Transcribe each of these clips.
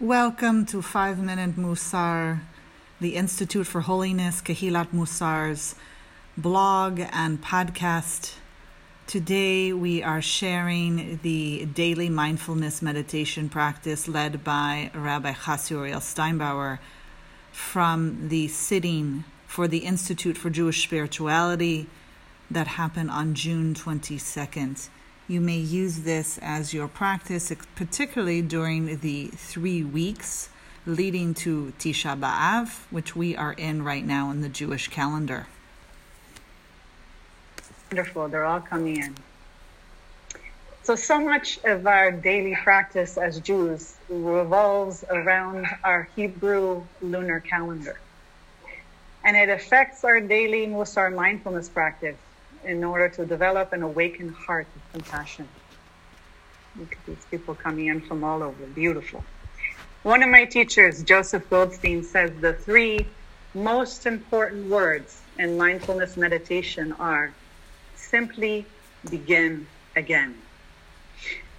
Welcome to Five Minute Musar, the Institute for Holiness, Kehilat Musar's blog and podcast. Today we are sharing the daily mindfulness meditation practice led by Rabbi Chasya Uriel Steinbauer from the sitting for the Institute for Jewish Spirituality that happened on June 22nd. You may use this as your practice, particularly during the three weeks leading to Tisha B'Av, which we are in right now in the Jewish calendar. Wonderful, they're all coming in. So, so much of our daily practice as Jews revolves around our Hebrew lunar calendar. And it affects our daily Musar mindfulness practice in order to develop an awakened heart of compassion. Look at these people coming in from all over. Beautiful. One of my teachers, Joseph Goldstein, says the three most important words in mindfulness meditation are simply begin again.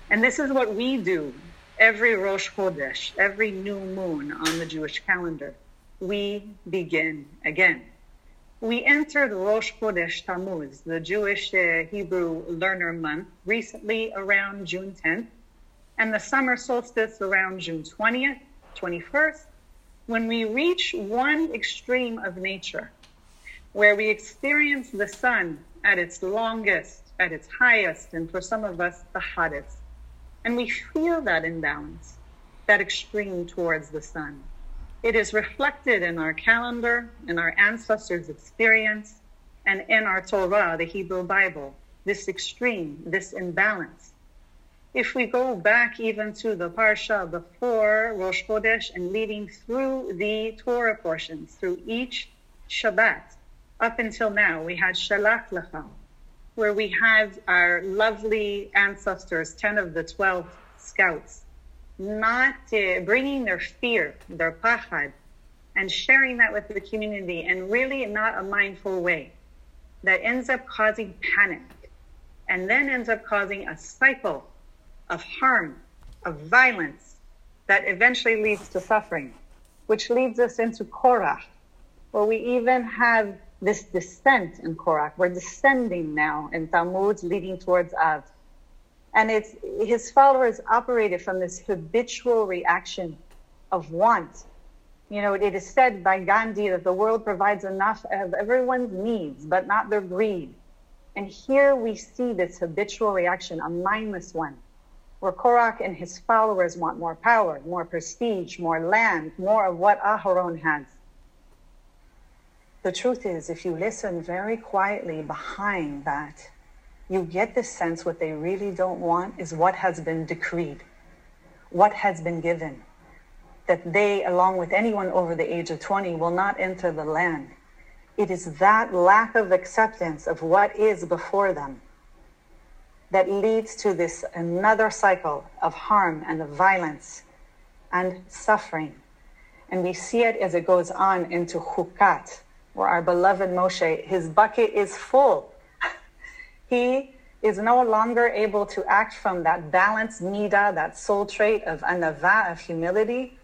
And this is what we do every Rosh Chodesh, every new moon on the Jewish calendar. We begin again we entered Rosh Chodesh Tammuz, the Jewish uh, Hebrew learner month, recently around June 10th, and the summer solstice around June 20th, 21st, when we reach one extreme of nature, where we experience the sun at its longest, at its highest, and for some of us, the hottest. And we feel that imbalance, that extreme towards the sun. It is reflected in our calendar, in our ancestors' experience, and in our Torah, the Hebrew Bible, this extreme, this imbalance. If we go back even to the Parsha before Rosh Chodesh and leading through the Torah portions, through each Shabbat, up until now, we had Shalach Lecha, where we had our lovely ancestors, 10 of the 12 scouts, not uh, bringing their fear, their pachad, and sharing that with the community and really not a mindful way that ends up causing panic and then ends up causing a cycle of harm, of violence that eventually leads to suffering, which leads us into Korach, where we even have this descent in Korach. We're descending now in Tammuz, leading towards Av. And it's his followers operated from this habitual reaction of want. You know, it is said by Gandhi that the world provides enough of everyone's needs, but not their greed. And here we see this habitual reaction, a mindless one, where Korach and his followers want more power, more prestige, more land, more of what Aharon has. The truth is, if you listen very quietly behind that, you get the sense what they really don't want is what has been decreed, what has been given. That they, along with anyone over the age of 20, will not enter the land. It is that lack of acceptance of what is before them that leads to this another cycle of harm and of violence and suffering. And we see it as it goes on into Chukat, where our beloved Moshe, his bucket is full he is no longer able to act from that balanced middah, that soul trait of anava, of humility,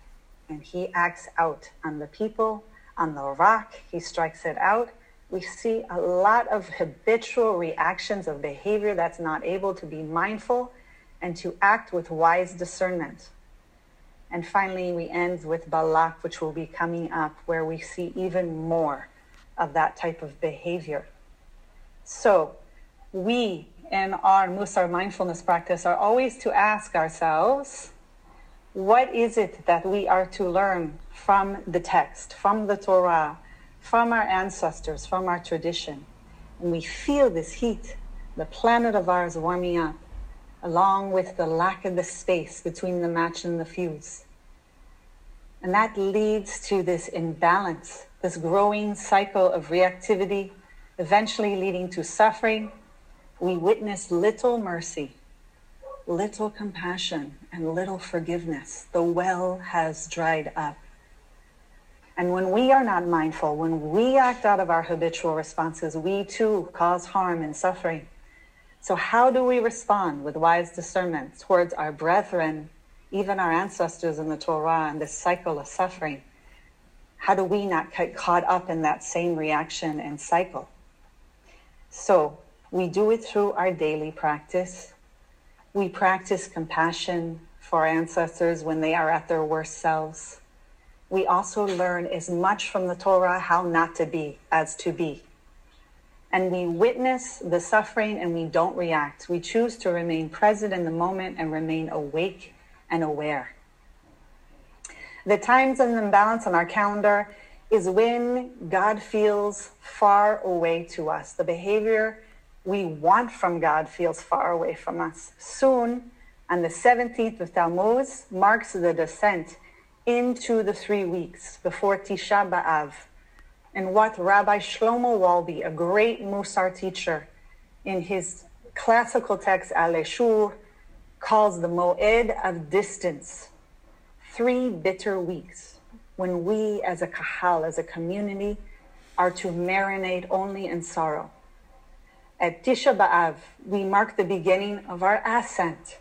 and he acts out on the people, on the rock. He strikes it out. We see a lot of habitual reactions of behavior that's not able to be mindful and to act with wise discernment. And finally, we end with Balak, which will be coming up, where we see even more of that type of behavior. So, we in our Musar mindfulness practice are always to ask ourselves, what is it that we are to learn from the text, from the Torah, from our ancestors, from our tradition? And we feel this heat, the planet of ours warming up, along with the lack of the space between the match and the fuse. And that leads to this imbalance, this growing cycle of reactivity, eventually leading to suffering we witness little mercy, little compassion, and little forgiveness. The well has dried up. And when we are not mindful, when we act out of our habitual responses, we too cause harm and suffering. So, how do we respond with wise discernment towards our brethren even our ancestors in the Torah and this cycle of suffering, how do we not get caught up in that same reaction and cycle? So we do it through our daily practice. We practice compassion for ancestors when they are at their worst selves. We also learn as much from the Torah how not to be as to be. And we witness the suffering and we don't react. We choose to remain present in the moment and remain awake and aware. The times of imbalance on our calendar is when God feels far away to us. The behavior we want from God feels far away from us. Soon, on the 17th of Tammuz, marks the descent into the three weeks before Tisha B'Av, and what Rabbi Shlomo Wolbe, a great Musar teacher, in his classical text Alei Shur, calls the Moed of distance, three bitter weeks when we as a kahal, as a community, are to marinate only in sorrow. At Tisha B'Av, we mark the beginning of our ascent.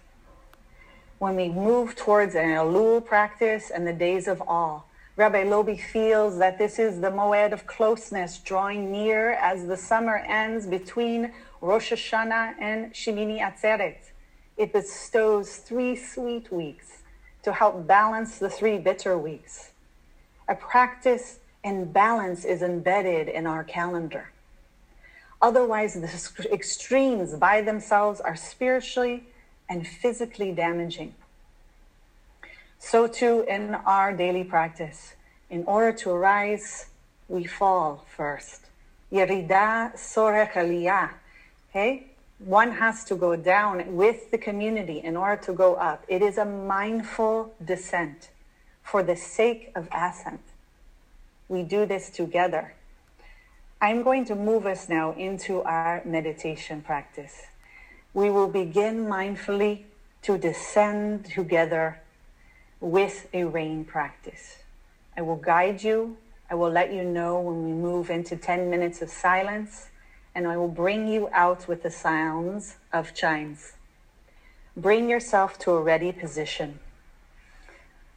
When we move towards an Elul practice and the days of awe, Rabbi Wolbe feels that this is the moed of closeness, drawing near as the summer ends between Rosh Hashanah and Shemini Atzeret. It bestows three sweet weeks to help balance the three bitter weeks a practice and balance is embedded in our calendar. Otherwise, the extremes by themselves are spiritually and physically damaging. So, too, in our daily practice, in order to rise, we fall first. Yerida. Okay? One has to go down with the community in order to go up. It is a mindful descent for the sake of ascent. We do this together. I'm going to move us now into our meditation practice. We will begin mindfully to descend together with a rain practice. I will guide you. I will let you know when we move into 10 minutes of silence, and I will bring you out with the sounds of chimes. Bring yourself to a ready position.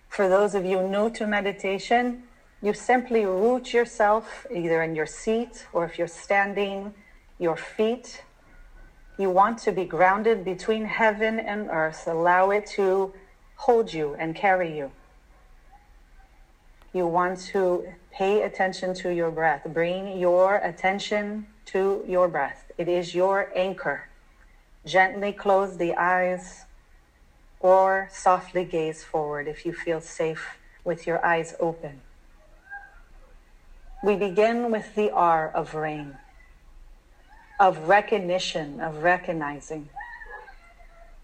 For those of you new to meditation, you simply root yourself either in your seat or if you're standing, your feet. You want to be grounded between heaven and earth. Allow it to hold you and carry you. You want to pay attention to your breath. Bring your attention to your breath. It is your anchor. Gently close the eyes or softly gaze forward if you feel safe with your eyes open. We begin with the R of rain, of recognition, of recognizing.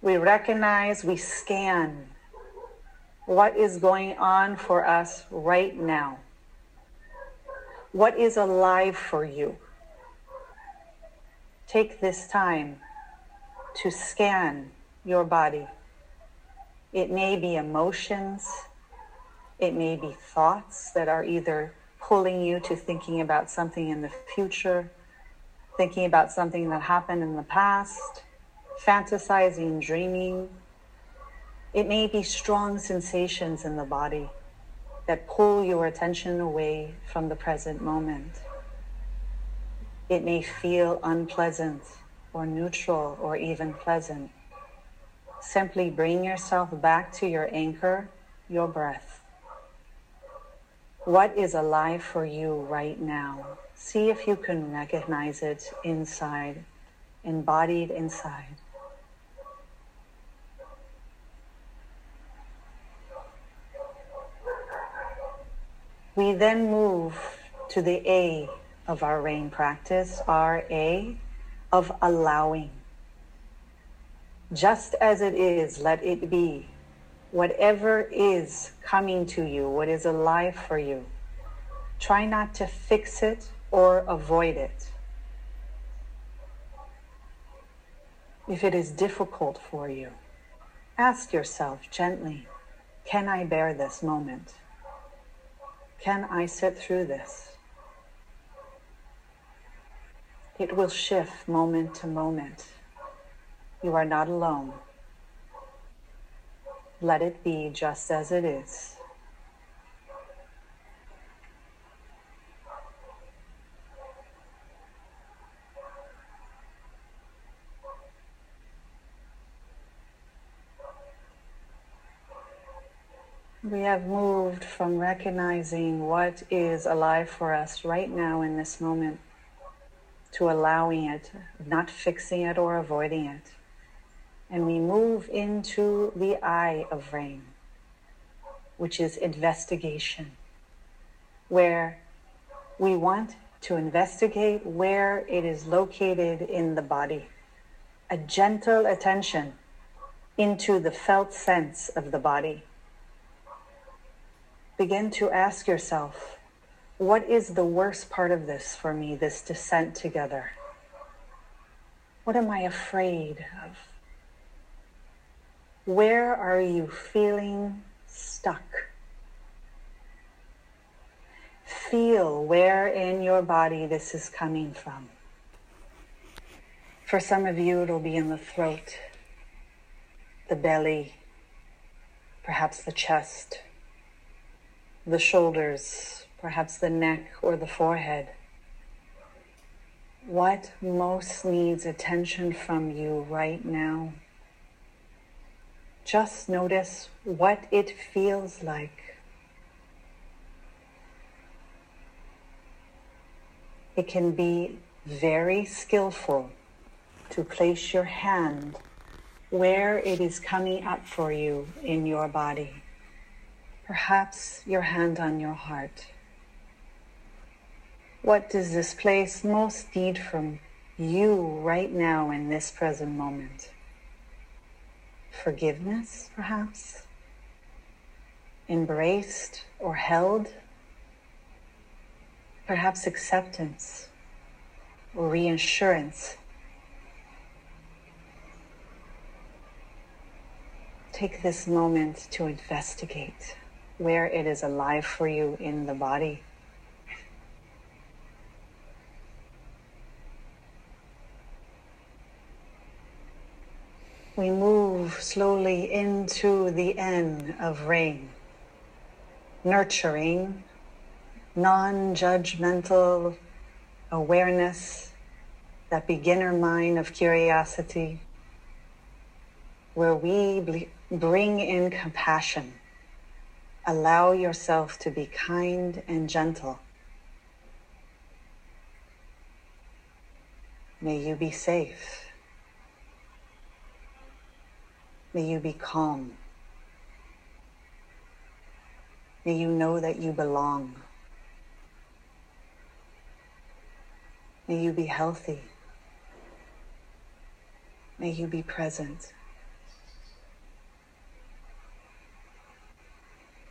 We recognize, we scan what is going on for us right now. What is alive for you? Take this time to scan your body. It may be emotions. It may be thoughts that are either pulling you to thinking about something in the future, thinking about something that happened in the past, fantasizing, dreaming. It may be strong sensations in the body that pull your attention away from the present moment. It may feel unpleasant or neutral or even pleasant. Simply bring yourself back to your anchor, your breath. What is alive for you right now? See if you can recognize it inside, embodied inside. We then move to the A of our rain practice, R A, of allowing. Just as it is, let it be. Whatever is coming to you, what is alive for you, try not to fix it or avoid it. If it is difficult for you, ask yourself gently can I bear this moment? Can I sit through this? It will shift moment to moment. You are not alone. Let it be just as it is. We have moved from recognizing what is alive for us right now in this moment to allowing it, not fixing it or avoiding it. And we move into the I of rain, which is investigation, where we want to investigate where it is located in the body. A gentle attention into the felt sense of the body begin to ask yourself what is the worst part of this for me, this descent together? What am I afraid of? Where are you feeling stuck? Feel where in your body this is coming from. For some of you, it'll be in the throat, the belly, perhaps the chest the shoulders, perhaps the neck or the forehead. What most needs attention from you right now? Just notice what it feels like. It can be very skillful to place your hand where it is coming up for you in your body perhaps your hand on your heart. What does this place most need from you right now in this present moment? Forgiveness, perhaps? Embraced or held? Perhaps acceptance or reassurance? Take this moment to investigate where it is alive for you in the body. We move slowly into the N of rain, nurturing, non judgmental awareness, that beginner mind of curiosity, where we bring in compassion Allow yourself to be kind and gentle. May you be safe. May you be calm. May you know that you belong. May you be healthy. May you be present.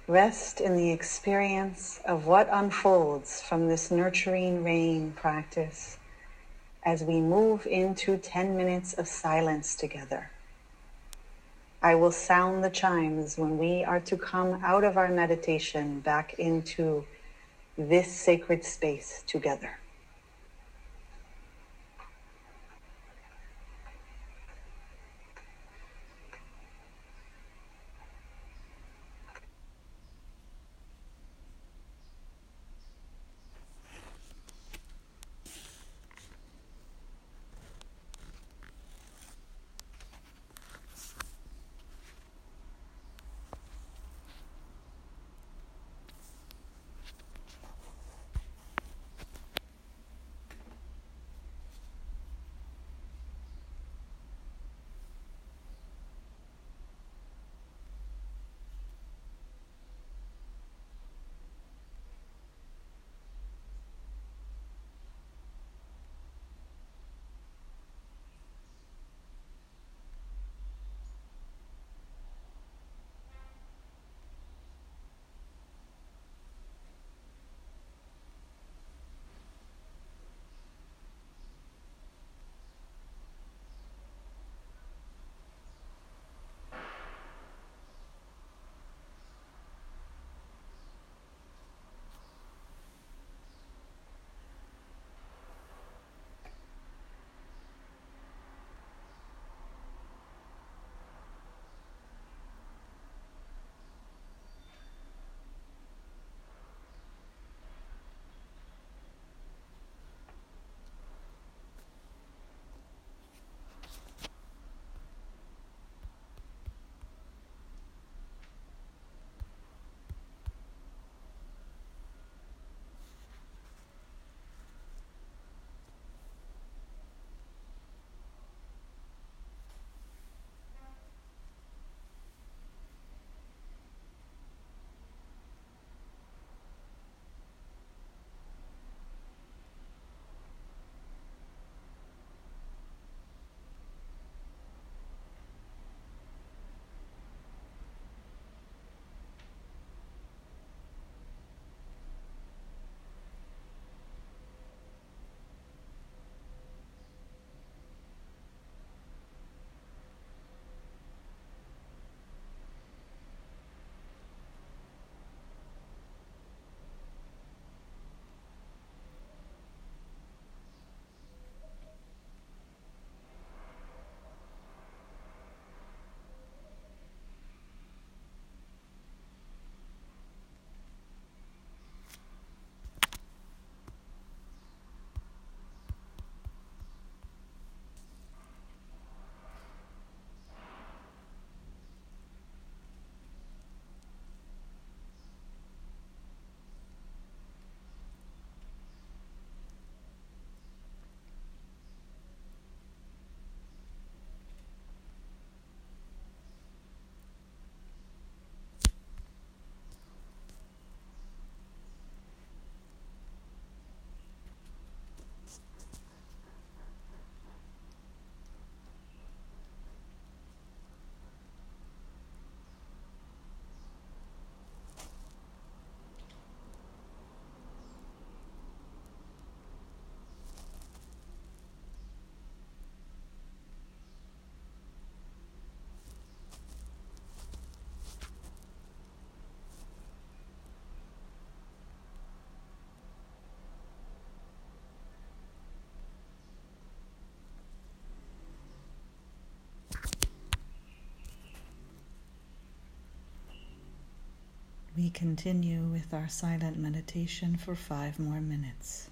Rest in the experience of what unfolds from this nurturing rain practice as we move into 10 minutes of silence together. I will sound the chimes when we are to come out of our meditation back into this sacred space together. We continue with our silent meditation for five more minutes.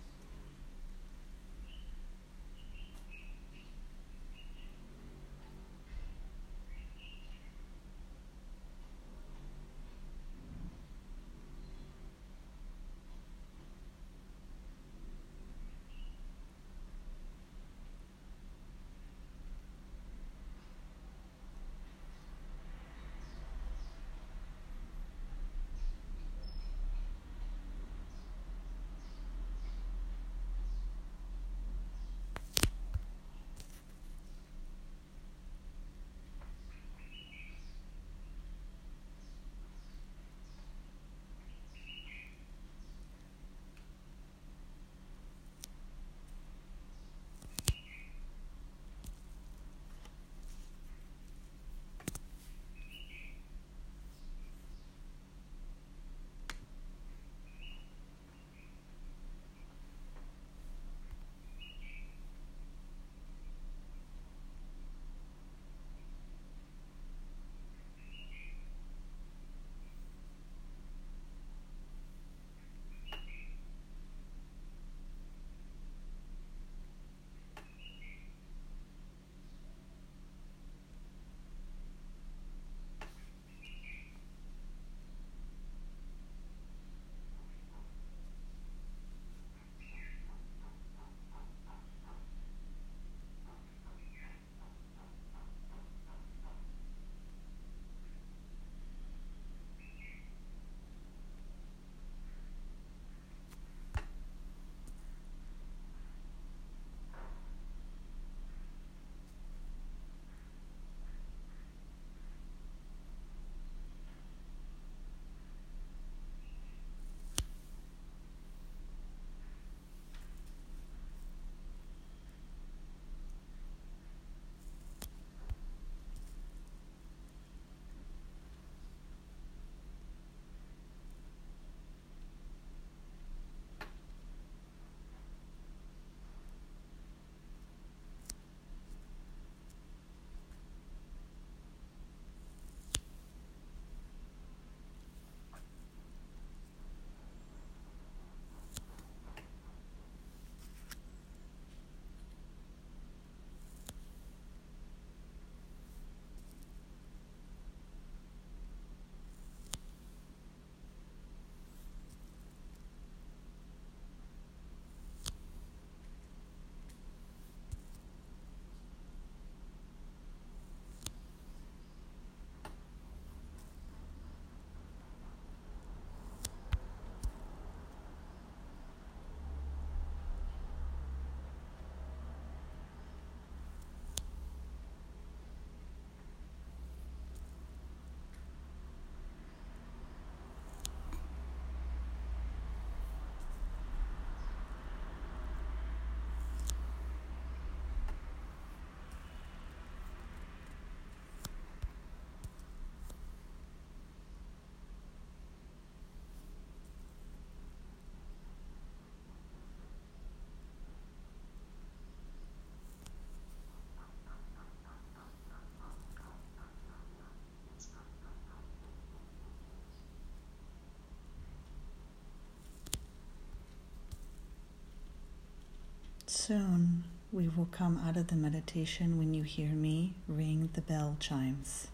Soon we will come out of the meditation when you hear me ring the bell chimes.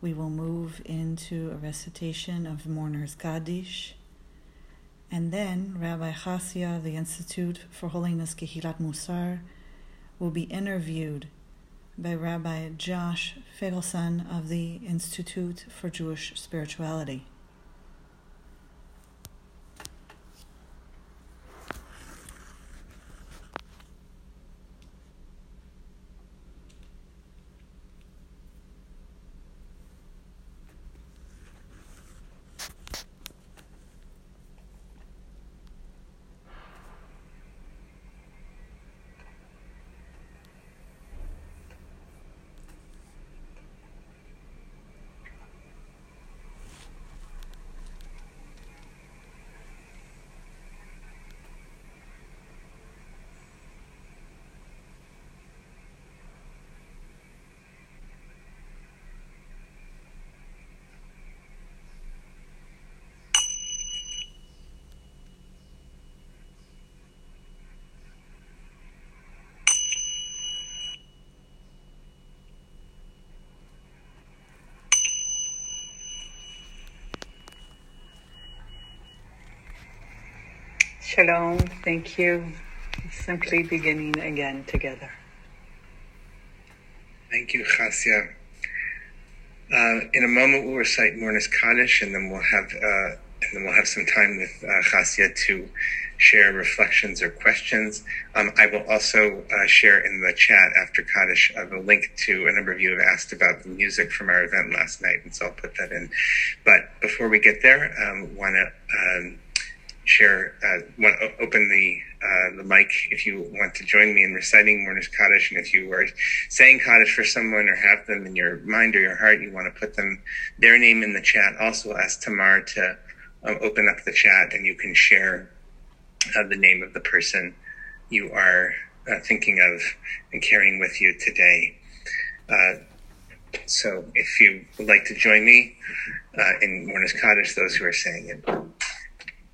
We will move into a recitation of Mourner's Kaddish, and then Rabbi Chasya, the Institute for Holiness Kehilat Musar, will be interviewed by Rabbi Josh Feigelson of the Institute for Jewish Spirituality. Shalom. Thank you. Simply beginning again together. Thank you, Chasya. Uh, in a moment, we'll recite Mourner's Kaddish, and then we'll have uh, and then we'll have some time with uh, to share reflections or questions. Um, I will also uh, share in the chat after Kaddish uh, the link to a number of you have asked about the music from our event last night, and so I'll put that in. But before we get there, um, want to um, share, uh, want to open the uh, the mic if you want to join me in reciting Mourner's Kaddish, and if you are saying Kaddish for someone or have them in your mind or your heart, you want to put them their name in the chat. Also, ask Tamar to um, open up the chat, and you can share uh, the name of the person you are uh, thinking of and carrying with you today. Uh, so, if you would like to join me in Mourner's Kaddish, those who are saying it.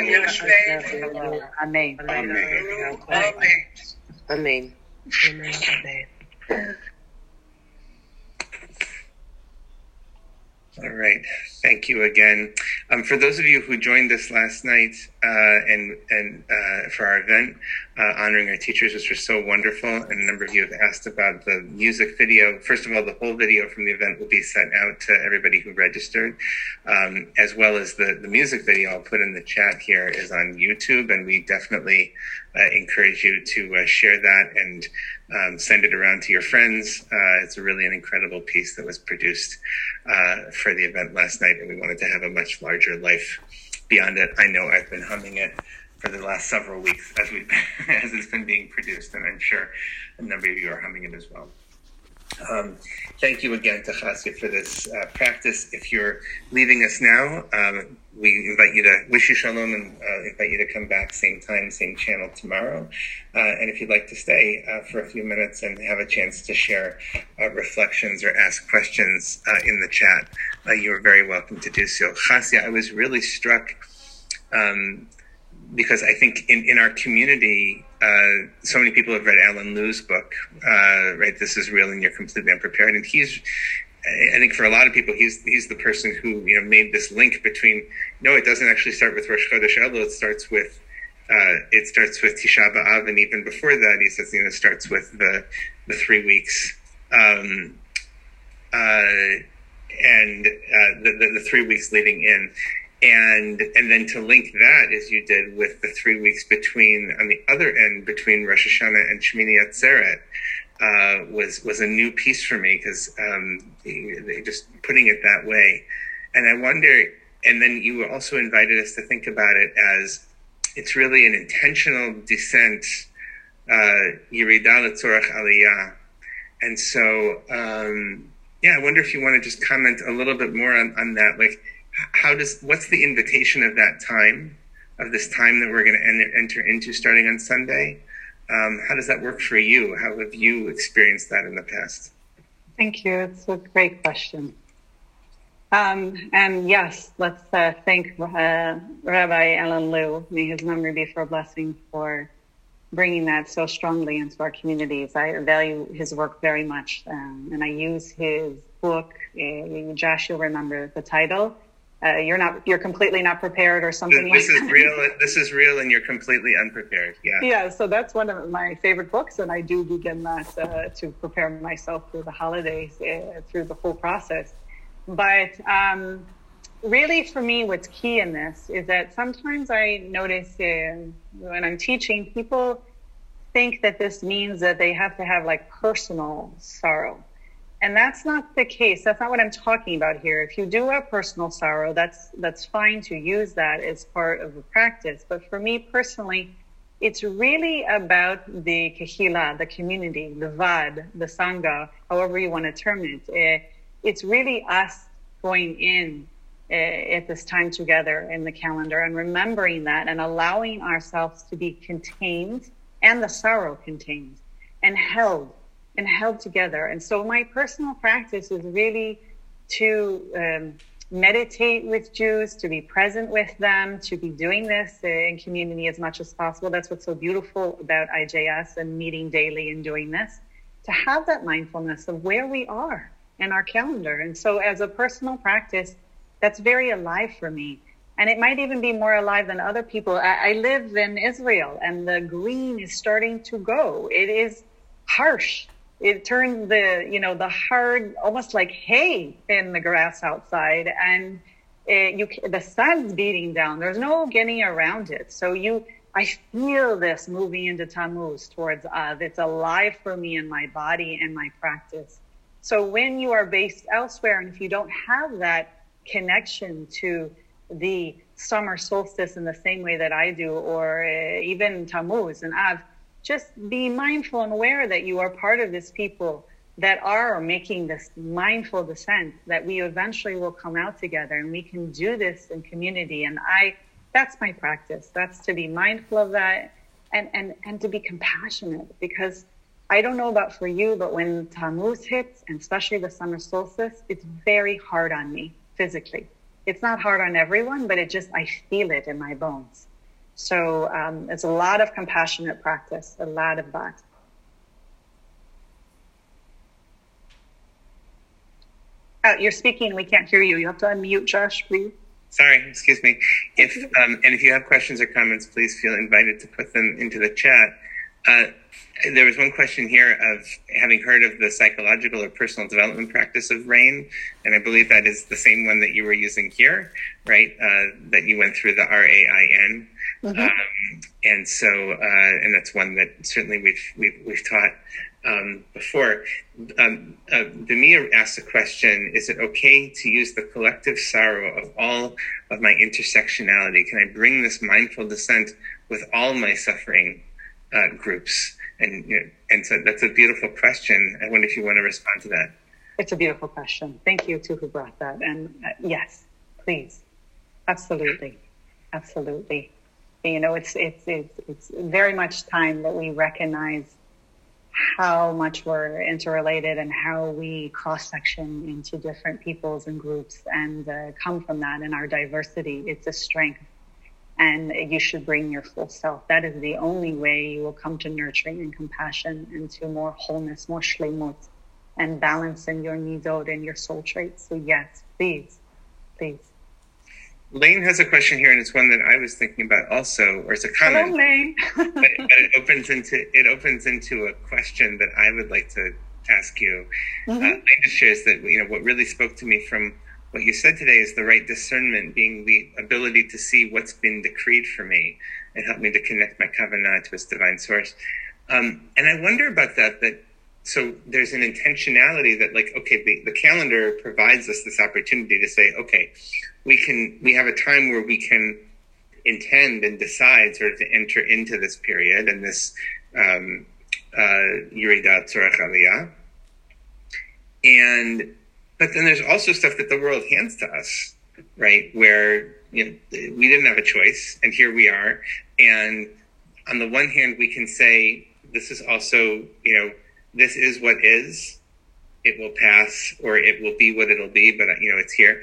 on the job. Amém. Amém. All right. Thank you again. Um, for those of you who joined us last night uh, and and uh, for our event uh, honoring our teachers, which was so wonderful, and a number of you have asked about the music video. First of all, the whole video from the event will be sent out to everybody who registered, um, as well as the the music video. I'll put in the chat here is on YouTube, and we definitely uh, encourage you to uh, share that and um, send it around to your friends. Uh, it's really an incredible piece that was produced uh, for the event last night, and we wanted to have a much larger life beyond it. I know I've been humming it for the last several weeks as we as it's been being produced, and I'm sure a number of you are humming it as well. Um, thank you again to Chasya for this uh, practice. If you're leaving us now, um, we invite you to wish you shalom and uh, invite you to come back same time, same channel tomorrow. Uh, and if you'd like to stay uh, for a few minutes and have a chance to share uh, reflections or ask questions uh, in the chat, you are very welcome to do so. Chasya, I was really struck um, because I think in, in our community, uh, so many people have read Alan Lew's book, uh, right? This is real, and you're completely unprepared. And he's, I think, for a lot of people, he's he's the person who you know made this link between. No, it doesn't actually start with Rosh Chodesh Elul. It starts with uh, it starts with Tisha B'av, and even before that, he says you know it starts with the the three weeks. Um, uh, and uh, the, the, the three weeks leading in, and and then to link that as you did with the three weeks between on the other end between Rosh Hashanah and Shmini Atzeret uh, was was a new piece for me because um, just putting it that way, and I wonder. And then you also invited us to think about it as it's really an intentional descent, uh, Yirida Letzorach Aliyah, and so um, yeah, I wonder if you want to just comment a little bit more on, on that, like how does what's the invitation of that time of this time that we're going to enter into starting on Sunday? Um, how does that work for you? How have you experienced that in the past? Thank you. It's a great question. Um, and yes, let's uh, thank uh, Rabbi Alan Lew. May his memory be for a blessing for bringing that so strongly into our communities. I value his work very much, um, and I use his book. Uh, Josh, you'll remember the title uh, you're not you're completely not prepared or something this, like is real this is real and you're completely unprepared yeah. Yeah so that's one of my favorite books and i do begin that uh, to prepare myself for the holidays uh, through the whole process. But um, really for me, what's key in this is that sometimes I notice uh, when I'm teaching, people think that this means that they have to have like personal sorrow. And that's not the case. That's not what I'm talking about here. If you do have personal sorrow, that's that's fine to use that as part of the practice. But for me personally, it's really about the kahila, the community, the vad, the sangha, however you want to term it. Uh, it's really us going in uh, at this time together in the calendar and remembering that and allowing ourselves to be contained and the sorrow contained and held and held together. And so my personal practice is really to um, meditate with Jews, to be present with them, to be doing this in community as much as possible. That's what's so beautiful about IJS and meeting daily and doing this, to have that mindfulness of where we are in our calendar. And so as a personal practice, that's very alive for me. And it might even be more alive than other people. I, I live in Israel and the green is starting to go. It is harsh it turns the you know the hard almost like hay in the grass outside and it, you the sun's beating down there's no getting around it so you i feel this moving into tammuz towards Av. it's alive for me in my body and my practice so when you are based elsewhere and if you don't have that connection to the summer solstice in the same way that i do or uh, even tammuz and av just be mindful and aware that you are part of this people that are making this mindful descent that we eventually will come out together and we can do this in community. And i that's my practice. That's to be mindful of that and and and to be compassionate because i don't know about for you but when tammuz hits and especially the summer solstice it's very hard on me physically. It's not hard on everyone but it just i feel it in my bones so um, it's a lot of compassionate practice, a lot of that. Oh, you're speaking. We can't hear you. You have to unmute, Josh, please. Sorry, excuse me. If um, and if you have questions or comments, please feel invited to put them into the chat. Uh, there was one question here of having heard of the psychological or personal development practice of rain, and I believe that is the same one that you were using here, right? Uh, that you went through the R A I N. Mm-hmm. Um, and so, uh, and that's one that certainly we've we've, we've taught um, before. Um, uh, asked a question: Is it okay to use the collective sorrow of all of my intersectionality? Can I bring this mindful descent with all my suffering uh, groups? And you know, and so that's a beautiful question. I wonder if you want to respond to that. It's a beautiful question. Thank you to who brought that. And uh, yes, please, absolutely, absolutely you know, it's, it's, it's, it's very much time that we recognize how much we're interrelated and how we cross section into different peoples and groups and uh, come from that and our diversity. It's a strength and you should bring your full self. That is the only way you will come to nurturing and compassion and to more wholeness, more shlemut and balance in your midot and your soul traits. So yes, please, please. Lane has a question here, and it's one that I was thinking about also, or it's a comment. Hello, Lane. but, but, it opens into it opens into a question that I would like to ask you. Mm-hmm. Uh, Lane just shares that you know what really spoke to me from what you said today is the right discernment, being the ability to see what's been decreed for me and help me to connect my kavanah to its divine source. Um, and I wonder about that. That so there's an intentionality that like okay, the, the calendar provides us this opportunity to say okay we can we have a time where we can intend and decide sort of to enter into this period and this um, uh, yeridah. And but then there's also stuff that the world hands to us, right? Where you know we didn't have a choice, and here we are. And on the one hand, we can say this is also you know this is what is. It will pass, or it will be what it'll be. But you know it's here.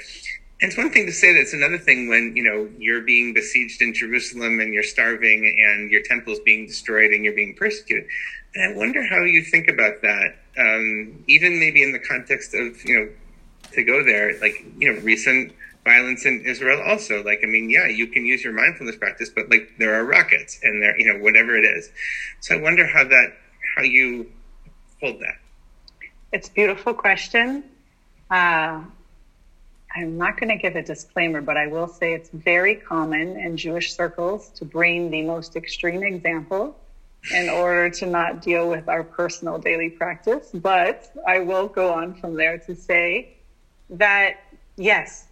And it's one thing to say that it's another thing when, you know, you're being besieged in Jerusalem and you're starving and your temple's being destroyed and you're being persecuted. And I wonder how you think about that, um, even maybe in the context of, you know, to go there, like, you know, recent violence in Israel also. Like, I mean, yeah, you can use your mindfulness practice, but like there are rockets and there, you know, whatever it is. So I wonder how that, how you hold that. It's a beautiful question. Uh, I'm not going to give a disclaimer, but I will say it's very common in Jewish circles to bring the most extreme example in order to not deal with our personal daily practice. But I will go on from there to say that yes,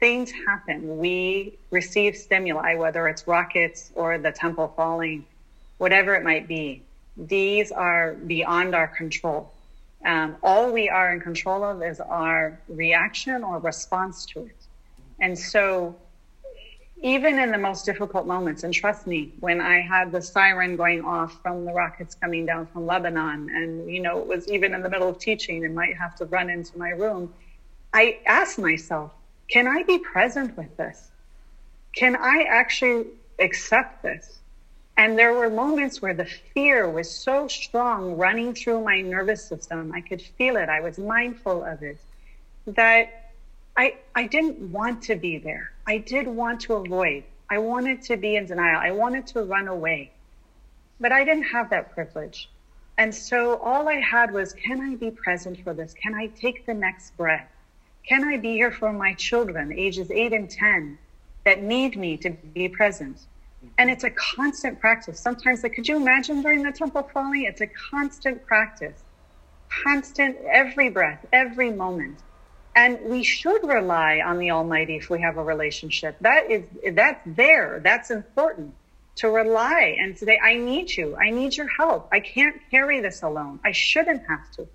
things happen. We receive stimuli, whether it's rockets or the temple falling, whatever it might be. These are beyond our control. Um, all we are in control of is our reaction or response to it. And so, even in the most difficult moments, and trust me, when I had the siren going off from the rockets coming down from Lebanon, and you know, it was even in the middle of teaching and might have to run into my room, I asked myself, can I be present with this? Can I actually accept this? And there were moments where the fear was so strong running through my nervous system. I could feel it. I was mindful of it that I, I didn't want to be there. I did want to avoid. I wanted to be in denial. I wanted to run away, but I didn't have that privilege. And so all I had was, can I be present for this? Can I take the next breath? Can I be here for my children, ages eight and 10, that need me to be present? And it's a constant practice. Sometimes, like, could you imagine during the temple falling? It's a constant practice, constant, every breath, every moment. And we should rely on the Almighty if we have a relationship. That is, that's there. That's important to rely and say, I need you. I need your help. I can't carry this alone. I shouldn't have to.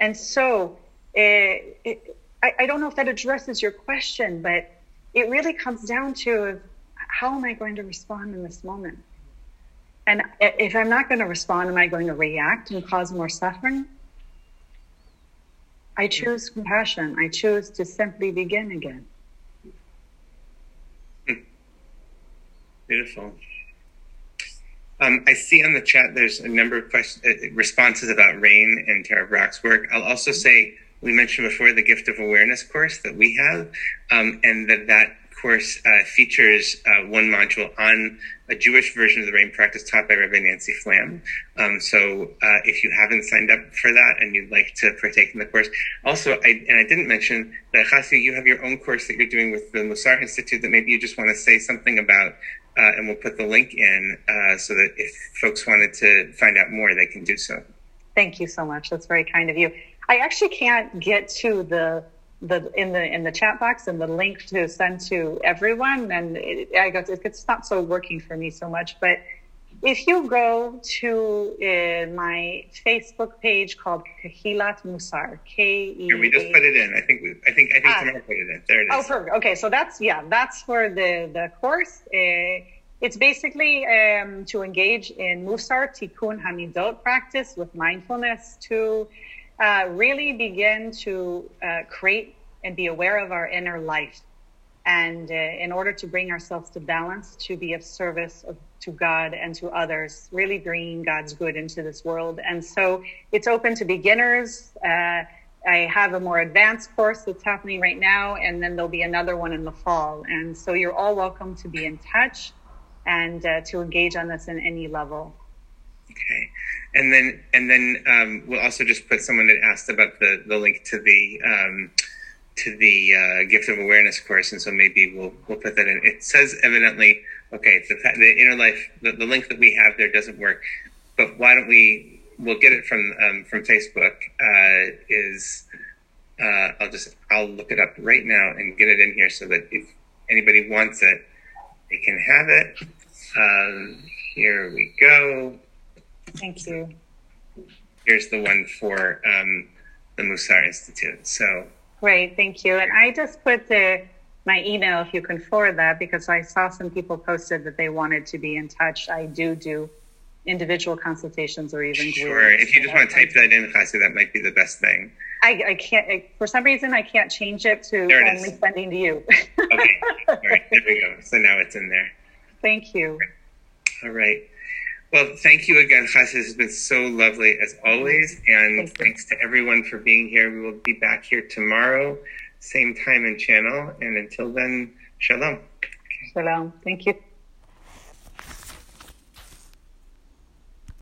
And so, it, it, I, I don't know if that addresses your question, but it really comes down to how am I going to respond in this moment? And if I'm not going to respond, am I going to react and cause more suffering? I choose compassion. I choose to simply begin again. Beautiful. Um, I see on the chat there's a number of questions, uh, responses about RAIN and Tara Brach's work. I'll also say we mentioned before the gift of awareness course that we have, um, and that that course uh, features uh, one module on a Jewish version of the RAIN practice taught by Rabbi Nancy Flam. Um, so uh, if you haven't signed up for that and you'd like to partake in the course, also, I, and I didn't mention that Chassi, you have your own course that you're doing with the Mussar Institute that maybe you just want to say something about, uh, and we'll put the link in uh, so that if folks wanted to find out more, they can do so. Thank you so much. That's very kind of you. I actually can't get to the the in the in the chat box and the link to send to everyone, and it, I got it's not so working for me so much. But if you go to uh, my Facebook page called Kehillat Mussar, K E. We just put it in. I think we, I think I think ah, put it in. There it is. Oh, perfect. Okay, so that's yeah, that's for the the course. Uh, it's basically um, to engage in Mussar Tikkun Hamidot practice with mindfulness to uh, really begin to uh, create and be aware of our inner life. And uh, in order to bring ourselves to balance, to be of service of, to God and to others, really bringing God's good into this world. And so it's open to beginners. Uh, I have a more advanced course that's happening right now, and then there'll be another one in the fall. And so you're all welcome to be in touch and uh, to engage on this in any level. Okay and then and then um, we'll also just put someone that asked about the the link to the um, to the uh, gift of awareness course, and so maybe we'll we'll put that in. It says evidently, okay, the the inner life, the, the link that we have there doesn't work, but why don't we? We'll get it from um, from Facebook. Uh, is uh, I'll just I'll look it up right now and get it in here so that if anybody wants it, they can have it. Um, here we go. Thank you. Here's the one for um, the Mussar Institute. So great, thank you. And I just put the my email if you can forward that because I saw some people posted that they wanted to be in touch. I do do individual consultations or even sure. If you just want to type that in, Chassi, that might be the best thing. I, I can't. I, for some reason, I can't change it to it only is. sending to you. okay. All right. There we go. So now it's in there. Thank you. All right. Well, thank you again, Chassi. This has been so lovely as always. And thanks to everyone for being here. We will be back here tomorrow, same time and channel. And until then, shalom. Shalom. Thank you.